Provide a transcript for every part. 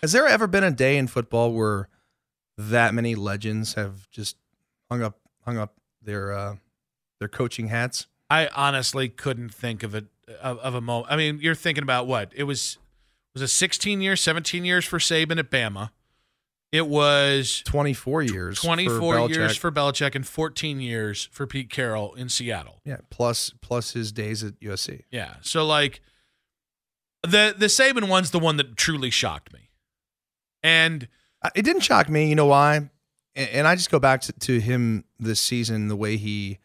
Has there ever been a day in football where that many legends have just hung up hung up their uh, their coaching hats? I honestly couldn't think of it of, of a moment. I mean, you're thinking about what it was was it 16 years, 17 years for Saban at Bama. It was 24 years. 24 for years Belichick. for Belichick and 14 years for Pete Carroll in Seattle. yeah, plus plus his days at USC. Yeah. So like the the Saban one's the one that truly shocked me. And Uh, It didn't shock me. You know why? And, I just go back to, to him this season, the way he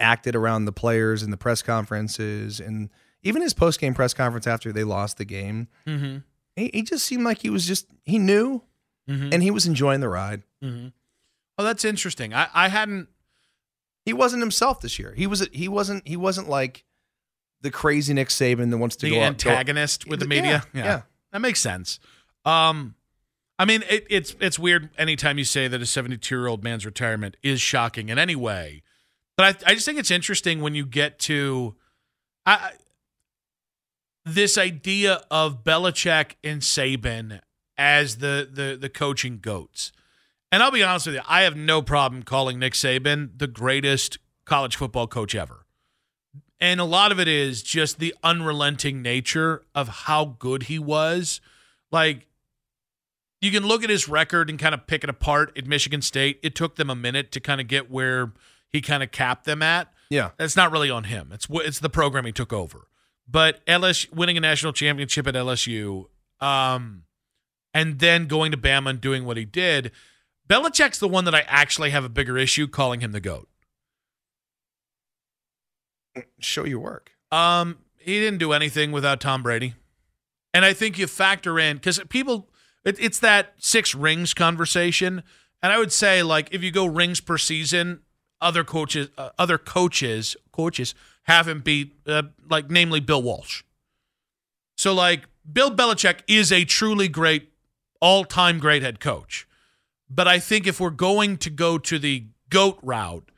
acted around the players and the press conferences, and even his post game press conference after they lost the game. mm-hmm, He, he just seemed like he was just he knew mm-hmm, and he was enjoying the ride. mm-hmm. Oh, that's interesting. I, I hadn't He wasn't himself this year. He was he wasn't he wasn't like the crazy Nick Saban that wants to the go out- go- antagonist with the media. Yeah, yeah. That makes sense. Um I mean, it, it's it's weird anytime you say that a 72 year old man's retirement is shocking in any way, but I, I just think it's interesting when you get to I, this idea of Belichick and Saban as the the the coaching goats. And I'll be honest with you, I have no problem calling Nick Saban the greatest college football coach ever. And a lot of it is just the unrelenting nature of how good he was. Like, you can look at his record and kind of pick it apart at Michigan State. It took them a minute to kind of get where he kind of capped them at. Yeah. That's not really on him. It's it's the program he took over. But LSU winning a national championship at LSU, um, and then going to Bama and doing what he did. Belichick's the one that I actually have a bigger issue calling him the goat. Show your work. Um, he didn't do anything without Tom Brady, and I think you factor in because people, it, it's that six rings conversation, and I would say like if you go rings per season, other coaches, uh, other coaches, coaches haven't beat uh, like namely Bill Walsh. So like Bill Belichick is a truly great, all-time great head coach, but I think if we're going to go to the goat route.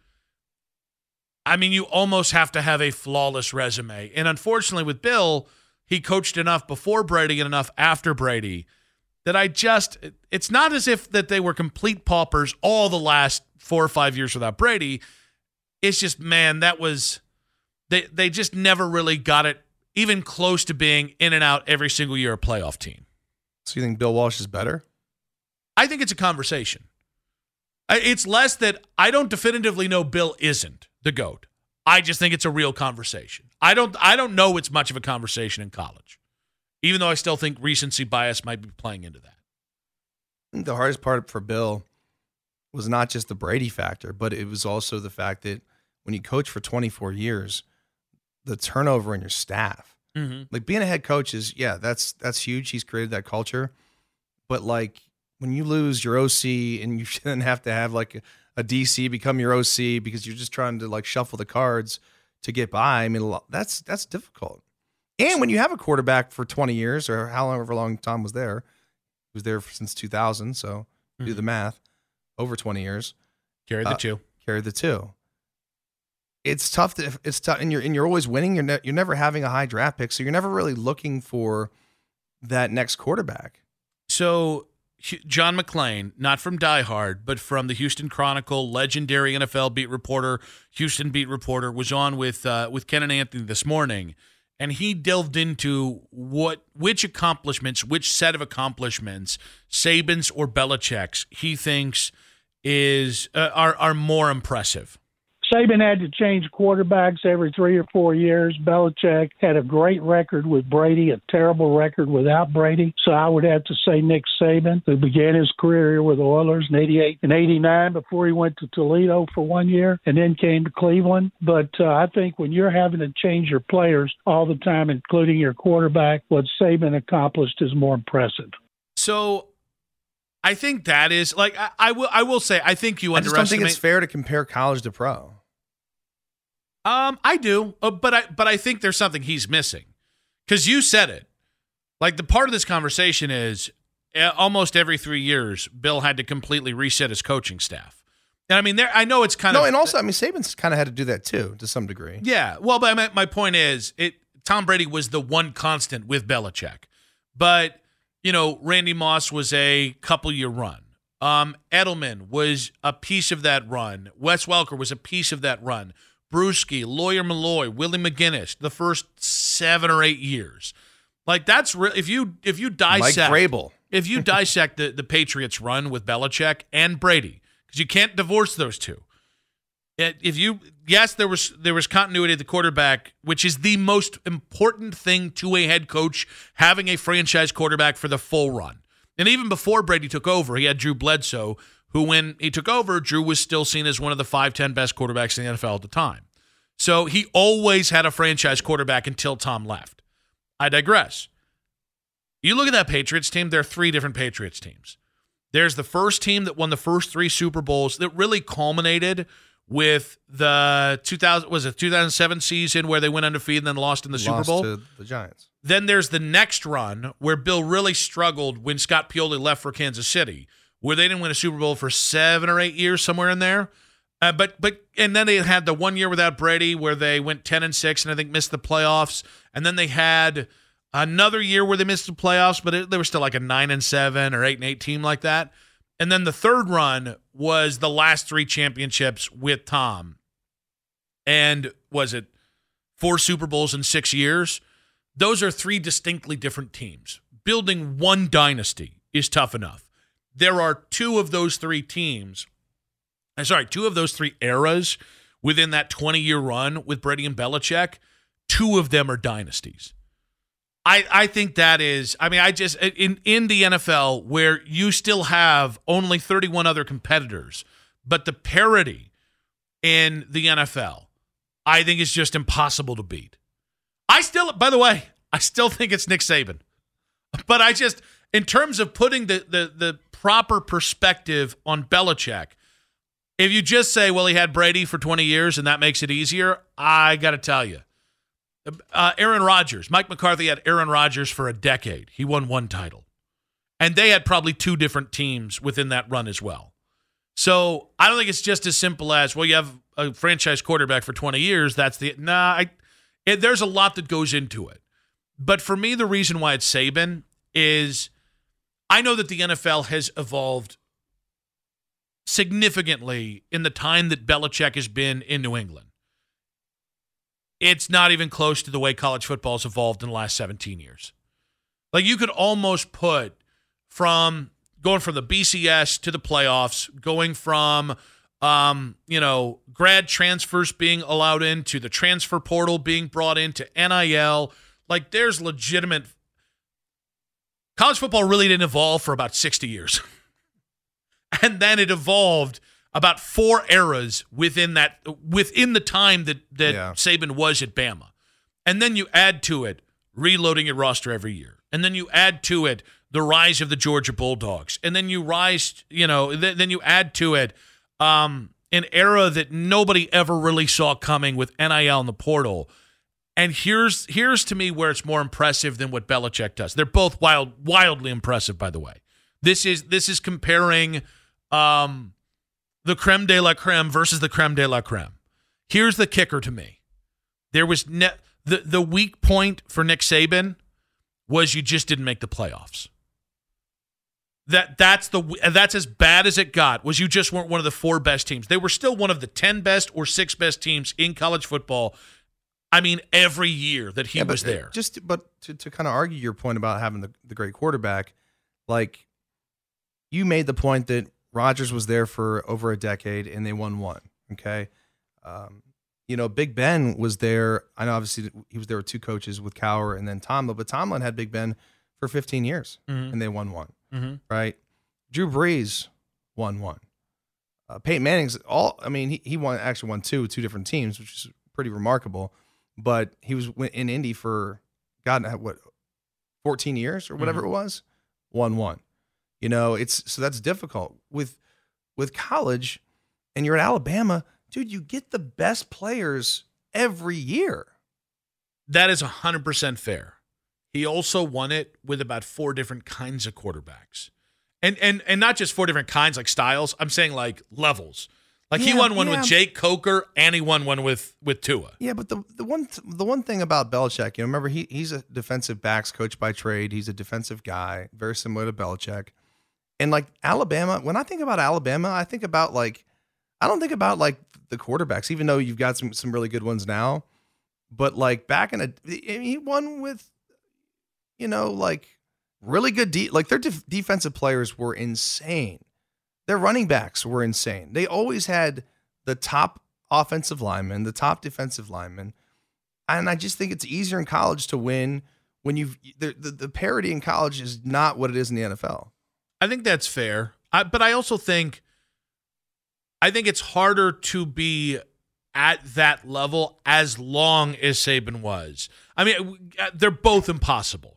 I mean, you almost have to have a flawless resume. And unfortunately, with Bill, he coached enough before Brady and enough after Brady that I just, it's not as if that they were complete paupers all the last four or five years without Brady. It's just, man, that was, they, they just never really got it even close to being in and out every single year a playoff team. So you think Bill Walsh is better? I think it's a conversation. It's less that I don't definitively know Bill isn't the goat. I just think it's a real conversation. I don't I don't know it's much of a conversation in college. Even though I still think recency bias might be playing into that. The hardest part for Bill was not just the Brady factor, but it was also the fact that when you coach for 24 years, the turnover in your staff. Mm-hmm. Like being a head coach is, yeah, that's that's huge. He's created that culture. But like when you lose your OC and you then have to have like a, a DC become your OC because you're just trying to like shuffle the cards to get by. I mean, that's that's difficult. And when you have a quarterback for 20 years or however long Tom was there, he was there since 2000, so do the math, over 20 years, Carry the Uh, two. carried the two. It's tough to it's tough, and you're and you're always winning. You're ne- you're never having a high draft pick, so you're never really looking for that next quarterback. So John McClain, not from Die Hard, but from the Houston Chronicle, legendary NFL beat reporter, Houston beat reporter, was on with uh, with Ken and Anthony this morning, and he delved into what which accomplishments, which set of accomplishments, Saban's or Belichick's, he thinks is uh, are are more impressive. Saban had to change quarterbacks every three or four years. Belichick had a great record with Brady, a terrible record without Brady. So I would have to say Nick Saban, who began his career here with the Oilers in 88 and 89 before he went to Toledo for one year and then came to Cleveland. But uh, I think when you're having to change your players all the time, including your quarterback, what Saban accomplished is more impressive. So. I think that is like I, I will. I will say I think you I just don't underestimate. think it's fair to compare college to pro. Um, I do, uh, but I but I think there's something he's missing because you said it. Like the part of this conversation is uh, almost every three years, Bill had to completely reset his coaching staff, and I mean, there I know it's kind No, of no, and also, I mean, Saban's kind of had to do that too, to some degree. yeah. Well, but my, my point is, it Tom Brady was the one constant with Belichick, but you know, Randy Moss was a couple year run. Um, Edelman was a piece of that run. Wes Welker was a piece of that run. Bruschi, Lawyer Milloy, Willie McGinest, the first seven or eight years. Like that's real. If you if you dissect Mike Vrabel. if you dissect the, the Patriots run with Belichick and Brady, because you can't divorce those two. If you yes, there was there was continuity at the quarterback, which is the most important thing to a head coach having a franchise quarterback for the full run. And even before Brady took over, he had Drew Bledsoe, who when he took over, Drew was still seen as one of the five ten best quarterbacks in the NFL at the time. So he always had a franchise quarterback until Tom left. I digress. You look at that Patriots team, there are three different Patriots teams. There's the first team that won the first three Super Bowls that really culminated with the 2000 was it 2007 season where they went undefeated and then lost in the Super Bowl. to the Giants. Then there's the next run where Bill really struggled when Scott Pioli left for Kansas City, where they didn't win a Super Bowl for seven or eight years, somewhere in there. Uh, but but and then they had the one year without Brady where they went ten and six and I think missed the playoffs. And then they had another year where they missed the playoffs, but it, they were still like a nine and seven or eight and eight team like that. And then the third run was the last three championships with Tom. And was it four Super Bowls in six years? Those are three distinctly different teams. Building one dynasty is tough enough. There are two of those three teams, uh, sorry, two of those three eras within that 20 year run with Brady and Belichick. Two of them are dynasties. I, I think that is I mean I just in in the NFL where you still have only 31 other competitors but the parity in the NFL I think is just impossible to beat. I still by the way, I still think it's Nick Saban. But I just in terms of putting the the the proper perspective on Belichick, if you just say, well, he had Brady for 20 years and that makes it easier, I got to tell you. Uh, Aaron Rodgers, Mike McCarthy had Aaron Rodgers for a decade. He won one title. And they had probably two different teams within that run as well. So I don't think it's just as simple as, well, you have a franchise quarterback for 20 years. That's the, nah, I, it, there's a lot that goes into it. But for me, the reason why it's Saban is I know that the NFL has evolved significantly in the time that Belichick has been in New England. It's not even close to the way college football has evolved in the last 17 years. Like you could almost put from going from the BCS to the playoffs, going from um, you know, grad transfers being allowed into the transfer portal being brought into NIL. Like there's legitimate college football really didn't evolve for about 60 years. and then it evolved about four eras within that within the time that that Yeah. Saban was at Bama. And then you add to it reloading your roster every year. And then you add to it the rise of the Georgia Bulldogs. And then you rise, you know, th- then you add to it um, an era that nobody ever really saw coming with NIL and the portal. And here's here's to me where it's more impressive than what Belichick does. They're both wild, wildly impressive, by the way. This is this is comparing um, the creme de la creme versus the creme de la creme. Here's the kicker to me. There was ne- the the weak point for Nick Saban was you just didn't make the playoffs. That that's the that's as bad as it got. Was you just weren't one of the four best teams. They were still one of the 10 best or 6 best teams in college football. I mean every year that he Yeah, but was there. Just but to, to kind of argue your point about having the, the great quarterback, like you made the point that Rodgers was there for over a decade and they won one. Okay. Um, you know, Big Ben was there. I know obviously he was there with two coaches with Cowher and then Tomlin, but Tomlin had Big Ben for 15 years Mhm. and they won one. Mhm. Right. Drew Brees won one. Uh, Peyton Manning's all. I mean, he, he won actually won two two different teams, which is pretty remarkable. But he was in Indy for God uh, what fourteen years or whatever mm-hmm. it was, won one. You know, it's so that's difficult with with college, and you're at Alabama, dude. You get the best players every year. That is 100% fair. He also won it with about four different kinds of quarterbacks. And and and not just four different kinds like styles. I'm saying like levels. Like he won one yeah. with Jake Coker and he won one with with Tua. Yeah, but the the one the one thing about Belichick, you know, remember he he's a defensive backs coach by trade. He's a defensive guy, very similar to Belichick. And like Alabama, when I think about Alabama, I think about like I don't think about like the quarterbacks, even though you've got some some really good ones now. But like back in a, he won with, you know, like really good de- like their def- defensive players were insane. Their running backs were insane. They always had the top offensive lineman, the top defensive lineman. And I just think it's easier in college to win when you've the, the, the parity in college is not what it is in the NFL. I think that's fair. I, but I also think I think it's harder to be at that level as long as Saban was. I mean, uh, they're both impossible.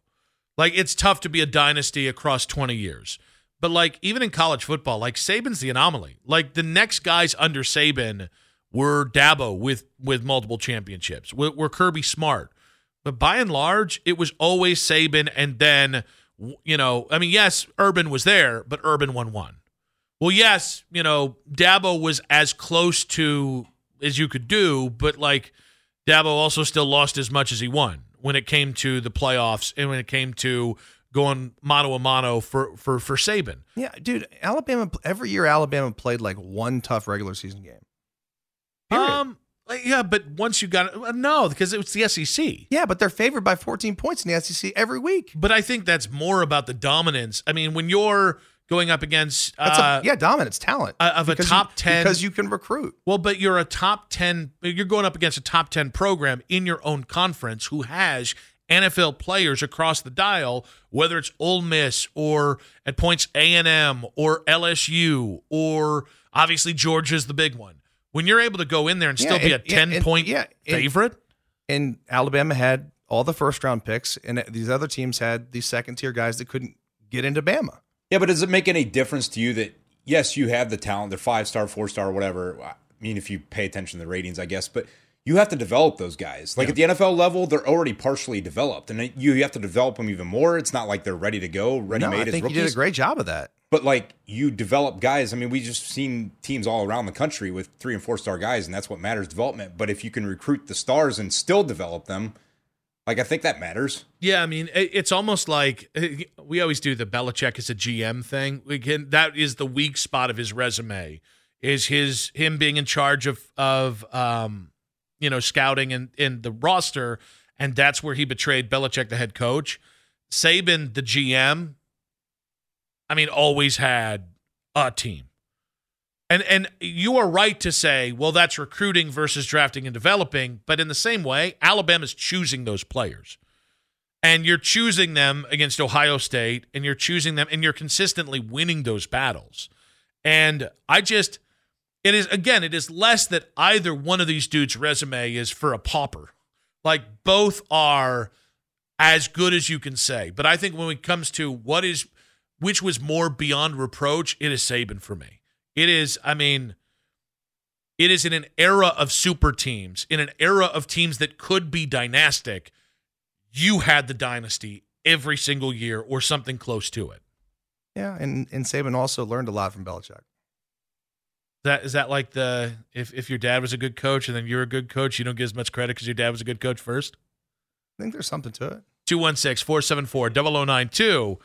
Like it's tough to be a dynasty across 20 years. But like even in college football, like Saban's the anomaly. Like the next guys under Saban were Dabo with with multiple championships. Were, were Kirby Smart. But by and large, it was always Saban and then you know, I mean, yes, Urban was there, but Urban won one. Well, yes, you know, Dabo was as close to as you could do, but like Dabo also still lost as much as he won when it came to the playoffs and when it came to going mano a mano for for for Saban. Yeah, dude, Alabama every year Alabama played like one tough regular season game. Period. Um, yeah, but once you got it, no, because it was the SEC. yeah, but they're favored by 14 points in the SEC every week. But I think that's more about the dominance. I mean, when you're going up against uh, a, yeah, dominance, talent uh, of a top you, 10 because you can recruit. Well, but you're a top 10, you're going up against a top 10 program in your own conference who has NFL players across the dial, whether it's Ole Miss or at points A&M or LSU or obviously Georgia's the big one. When you're able to go in there and still Yeah, be a and- yeah, 10 and- point yeah, and- favorite, And Alabama had all the first round picks, and these other teams had these second tier guys that couldn't get into Bama. Yeah, but does it make any difference to you that yes, you have the talent, they're five star, four star, whatever. I mean, if you pay attention to the ratings, I guess, but you have to develop those guys. Like at the NFL level, they're already partially developed, and you have to develop them even more. It's not like they're ready to go, ready No, made I as think rookies. you did a great job of that. But like you develop guys. I mean, we just seen teams all around the country with three and four star guys, and that's what matters development. But if you can recruit the stars and still develop them, like I think that matters. Yeah, I mean, it's almost like eh, we always do the Belichick as a GM thing. We can that is the weak spot of his resume is his him being in charge of of um you know scouting and in the roster, and that's where he betrayed Belichick, the head coach. Saban, the GM, I mean, always had a team. And and you are right to say, well, that's recruiting versus drafting and developing. But in the same way, Alabama's choosing those players. And you're choosing them against Ohio State, and you're choosing them, and you're consistently winning those battles. And I just, it is, again, it is less that either one of these dudes' resume is for a pauper. Like both are as good as you can say. But I think when it comes to what is, which was more beyond reproach, it is Saban for me. It is, I mean, it is in an era of super teams, in an era of teams that could be dynastic. You had the dynasty every single year or something close to it. Yeah, and and Saban also learned a lot from Belichick. That is that like the if if your dad was a good coach and then you're a good coach, you don't get as much credit because your dad was a good coach first. I think there's something to it. 216 474 0092.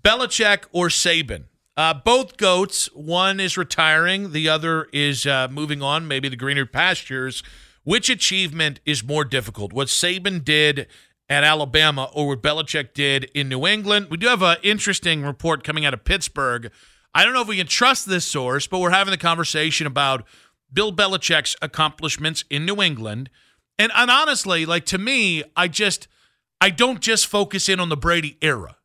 Belichick or Saban? Uh, both goats. One is retiring, the other is uh, moving on, maybe the greener pastures. Which achievement is more difficult? What Saban did at Alabama or what Belichick did in New England? We do have an interesting report coming out of Pittsburgh. I don't know if we can trust this source, but we're having the conversation about Bill Belichick's accomplishments in New England. And, and honestly, like to me, I just I don't just focus in on the Brady era.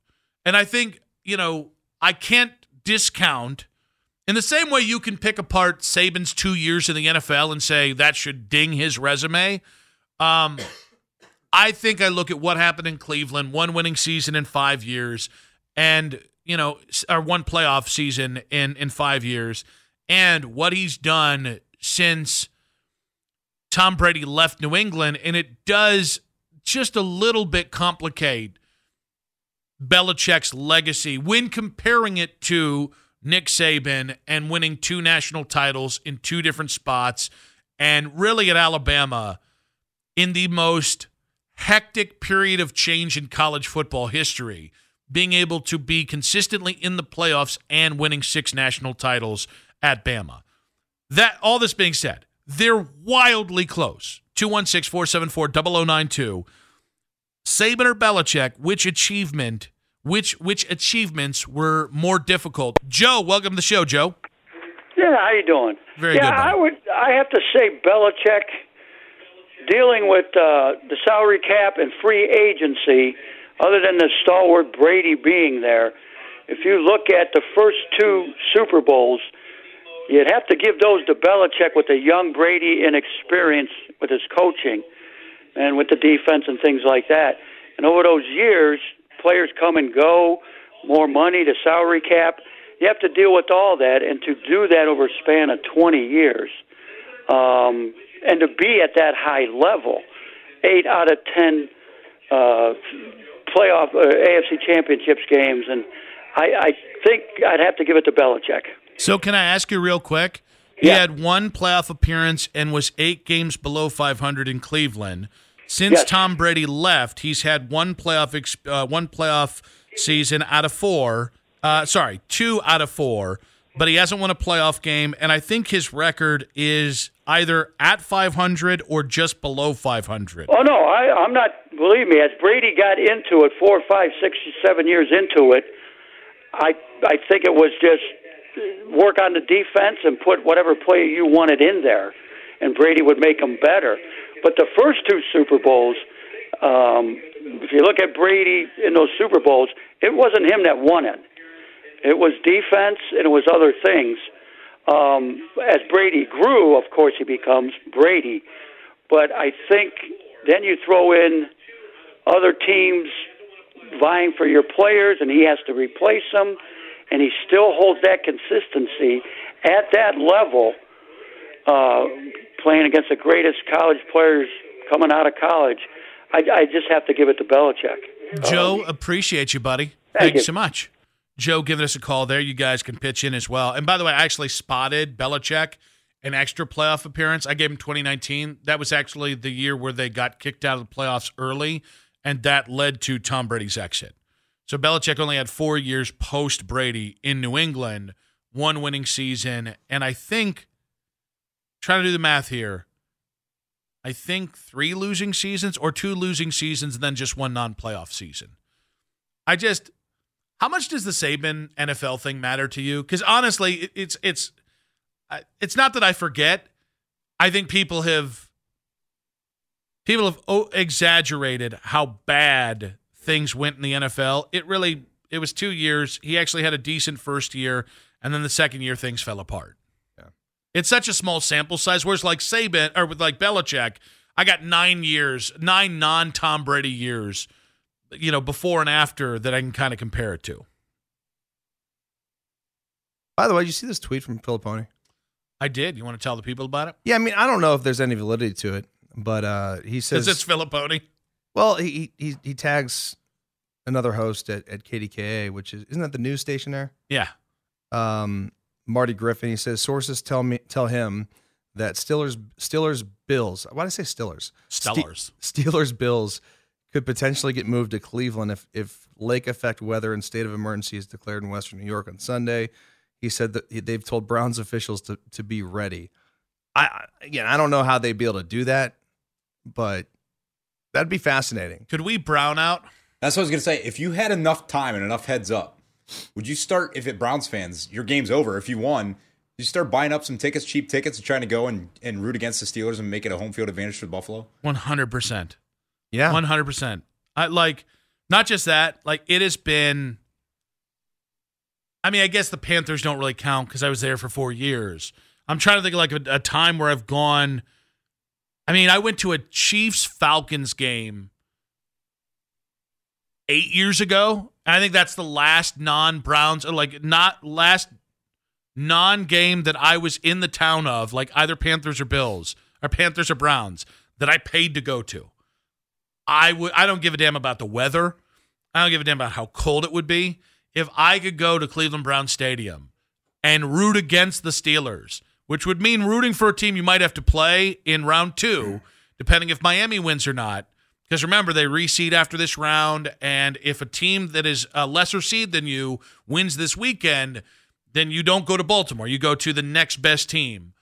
And I think, you know, I can't discount in the same way you can pick apart Saban's two years in the NFL and say that should ding his resume. Um, I think I look at what happened in Cleveland, one winning season in five years, and you know, or one playoff season in in five years, and what he's done since Tom Brady left New England, and it does just a little bit complicate Belichick's legacy when comparing it to Nick Saban and winning two national titles in two different spots, and really at Alabama in the most hectic period of change in college football history, being able to be consistently in the playoffs and winning six national titles at Bama. That all this being said, they're wildly close. 216 474 0092. Saban or Belichick, which achievement, which which achievements were more difficult? Joe, welcome to the show, Joe. Yeah, how you doing? Very yeah, good, buddy. I would. I have to say, Belichick dealing with uh, the salary cap and free agency. Other than the stalwart Brady being there, if you look at the first two Super Bowls, you'd have to give those to Belichick with the young Brady and experience with his coaching and with the defense and things like that. And over those years, players come and go, more money, the salary cap. You have to deal with all that, and to do that over a span of 20 years, um, and to be at that high level, eight out of 10 uh, playoff uh, AFC championships games, and I, I think I'd have to give it to Belichick. So, can I ask you real quick? He Yeah. had one playoff appearance and was eight games below 500 in Cleveland. Since Yes. Tom Brady left, he's had one playoff ex- uh, one playoff season out of four. Uh, sorry, two out of four, but he hasn't won a playoff game, and I think his record is either at 500 or just below 500. Oh no, I, I'm not. Believe me, as Brady got into it, four, five, six, seven years into it, I I think it was just work on the defense and put whatever player you wanted in there, and Brady would make them better. But the first two Super Bowls, um, if you look at Brady in those Super Bowls, it wasn't him that won it. It was defense and it was other things. Um, as Brady grew, of course, he becomes Brady. But I think then you throw in other teams vying for your players, and he has to replace them, and he still holds that consistency at that level, uh, playing against the greatest college players coming out of college. I, I just have to give it to Belichick. Joe, appreciate you, buddy. Thank, Thank you you. so much. Joe giving us a call there. You guys can pitch in as well. And by the way, I actually spotted Belichick an extra playoff appearance. I gave him 2019. That was actually the year where they got kicked out of the playoffs early, and that led to Tom Brady's exit. So Belichick only had four years post Brady in New England, one winning season, and I think trying to do the math here. I think three losing seasons or two losing seasons and then just one non-playoff season. I just how much does the Saban NFL thing matter to you? Cuz honestly, it's it's it's not that I forget. I think people have people have exaggerated how bad things went in the NFL. It really it was 2 years. He actually had a decent first year and then the second year things fell apart. Yeah. It's such a small sample size. Whereas like Saban or with like Belichick, I got nine years, nine non Tom Brady years, you know, before and after that I can kind of compare it to. By the way, did you see this tweet from Fillipponi? I did. You want to tell the people about it? Yeah, I mean, I don't know if there's any validity to it, but uh, he says Because it's Fillipponi. Well, he he he tags another host at, at KDKA, which is isn't that the news station there? Yeah. Um, Marty Griffin. He says sources tell me tell him that Steelers Steelers Bills. Why did I say Steelers? Ste- Stellars. Steelers Bills could potentially get moved to Cleveland if if lake effect weather and state of emergency is declared in Western New York on Sunday. He said that they've told Browns officials to to be ready. I I- again, I don't know how they'd be able to do that, but that'd be fascinating. Could we brown out? That's what I was gonna say. If you had enough time and enough heads up, would you start? If it Browns fans, your game's over. If you won, you start buying up some tickets, cheap tickets, and trying to go and, and root against the Steelers and make it a home field advantage for Buffalo. 100%. Yeah, 100%. I like not just that, like it has been I mean, I guess the Panthers don't really count cuz I was there for 4 years. I'm trying to think of like a, a time where I've gone I mean, I went to a Chiefs Falcons game 8 years ago. I think that's the last non-Browns like not last non-game that I was in the town of, like either Panthers or Bills or Panthers or Browns that I paid to go to. I would I don't give a damn about the weather. I don't give a damn about how cold it would be. If I could go to Cleveland Brown Stadium, and root against the Steelers, which would mean rooting for a team you might have to play in round two, depending if Miami wins or not. Because remember, they reseed after this round, and if a team that is a lesser seed than you wins this weekend, then you don't go to Baltimore. You go to the next best team,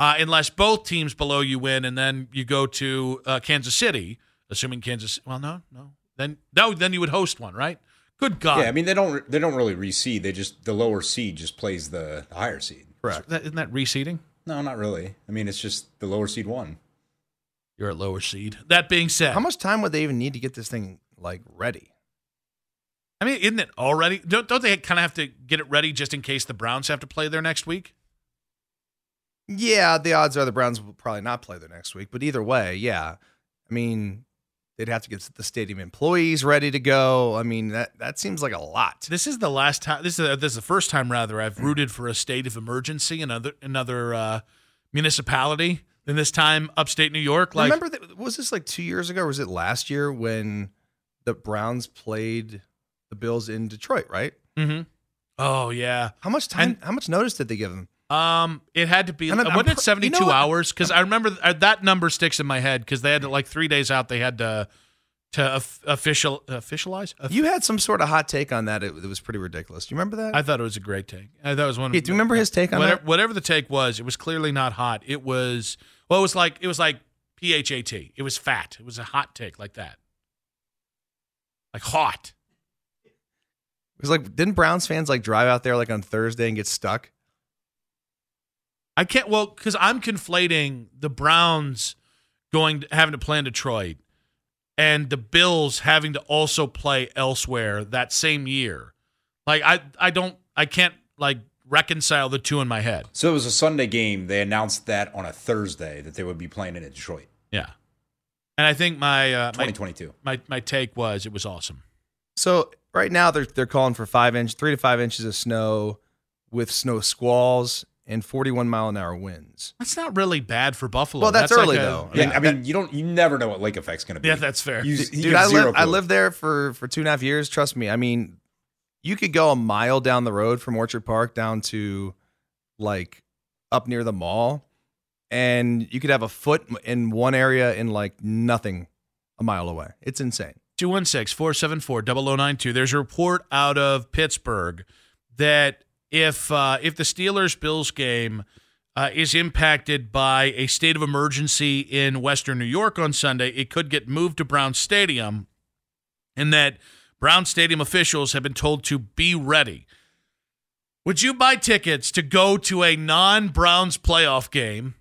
uh, unless both teams below you win, and then you go to uh, Kansas City, assuming Kansas. Well, no, no, then no, then you would host one, right? Good God! Yeah, I mean they don't they don't really reseed. They just the lower seed just plays the, the higher seed. Correct. That- Isn't that reseeding? No, not really. I mean it's just the lower seed won. You're at lower seed. That being said, How much time would they even need to get this thing like ready? I mean, isn't it already? Don't, don't they kind of have to get it ready just in case the Browns have to play there next week? Yeah, the odds are the Browns will probably not play there next week, but either way, yeah. I mean, they'd have to get the stadium employees ready to go. I mean, that that seems like a lot. This is the last time. This is this is the first time rather I've rooted for a state of emergency in another another uh, municipality. And this time, upstate New York. Like, Remember that was this like 2 years ago or was it last year when the Browns played the Bills in Detroit, right? hmm Oh yeah. How much time And- how much notice did they give them? Um, it had to be. And wasn't it seventy two you know hours? Because I remember th- uh, that number sticks in my head because they had to, like three days out. They had to to official officialize. You had some sort of hot take on that. It, it was pretty ridiculous. Do you remember that? I thought it was a great take. I thought it was one. Hey, do you remember his take on whatever, that? whatever the take was, it was clearly not hot. It was well, it was like it was like P H A T. It was fat. It was a hot take like that, like hot. It was like didn't Browns fans like drive out there like on Thursday and get stuck? I can't well because I'm conflating the Browns going to, having to play in Detroit and the Bills having to also play elsewhere that same year. Like I I don't I can't like reconcile the two in my head. So it was a Sunday game. They announced that on a Thursday that they would be playing in Detroit, Yeah, and I think my uh, my 2022. my my take was it was awesome. So right now they're they're calling for five inch, three to five inches of snow with snow squalls and 41 mile an hour winds. That's not really bad for Buffalo. Well, that's like early, a- though. I mean, Yeah, I mean, you don't, you never know what lake effect's going to be. Yeah, that's fair. You, you Dude, I, live, I lived there for for two and a half years. Trust me. I mean, you could go a mile down the road from Orchard Park down to like up near the mall, and you could have a foot in one area and like nothing a mile away. It's insane. 216 474 0092. There's a report out of Pittsburgh that if uh, if the Steelers Bills game uh, is impacted by a state of emergency in Western New York on Sunday, it could get moved to Brown Stadium, and that Brown Stadium officials have been told to be ready. Would you buy tickets to go to a non Browns playoff game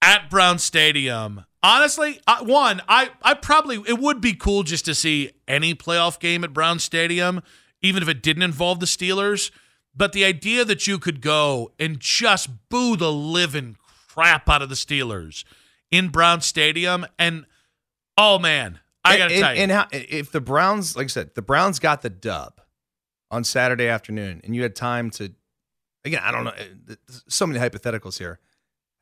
at Brown Stadium? Honestly, one, I, I probably it would be cool just to see any playoff game at Brown Stadium, even if it didn't involve the Steelers. But the idea that you could go and just boo the living crap out of the Steelers in Brown Stadium, and oh man, I gotta and, tell you, and how, if the Browns, like I said, the Browns got the dub on Saturday afternoon, and you had time to, again, I don't know, uh, so many hypotheticals here.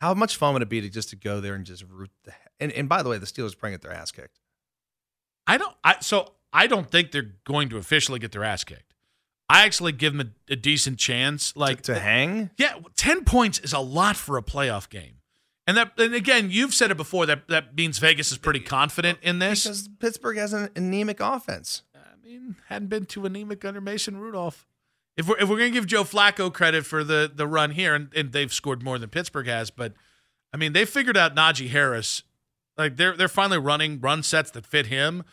How much fun would it be to just to go there and just root the and, and by the way, the Steelers probably get their ass kicked. I don't. I so I don't think they're going to officially get their ass kicked. I actually give them a, a decent chance. Like to hang. Yeah, ten points is a lot for a playoff game, and that. And again, you've said it before that that means Vegas is pretty confident in this. Because Pittsburgh has an anemic offense. I mean, hadn't been too anemic under Mason Rudolph. If we're if we're gonna give Joe Flacco credit for the the run here, and, and they've scored more than Pittsburgh has, but I mean they figured out Najee Harris. Like they're they're finally running run sets that fit him,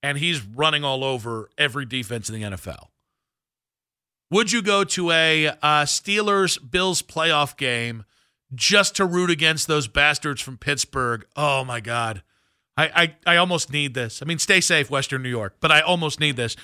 and he's running all over every defense in the NFL. Would you go to a uh, Steelers Bills playoff game just to root against those bastards from Pittsburgh? Oh my God. I, I, I almost need this. I mean, stay safe, Western New York, but I almost need this.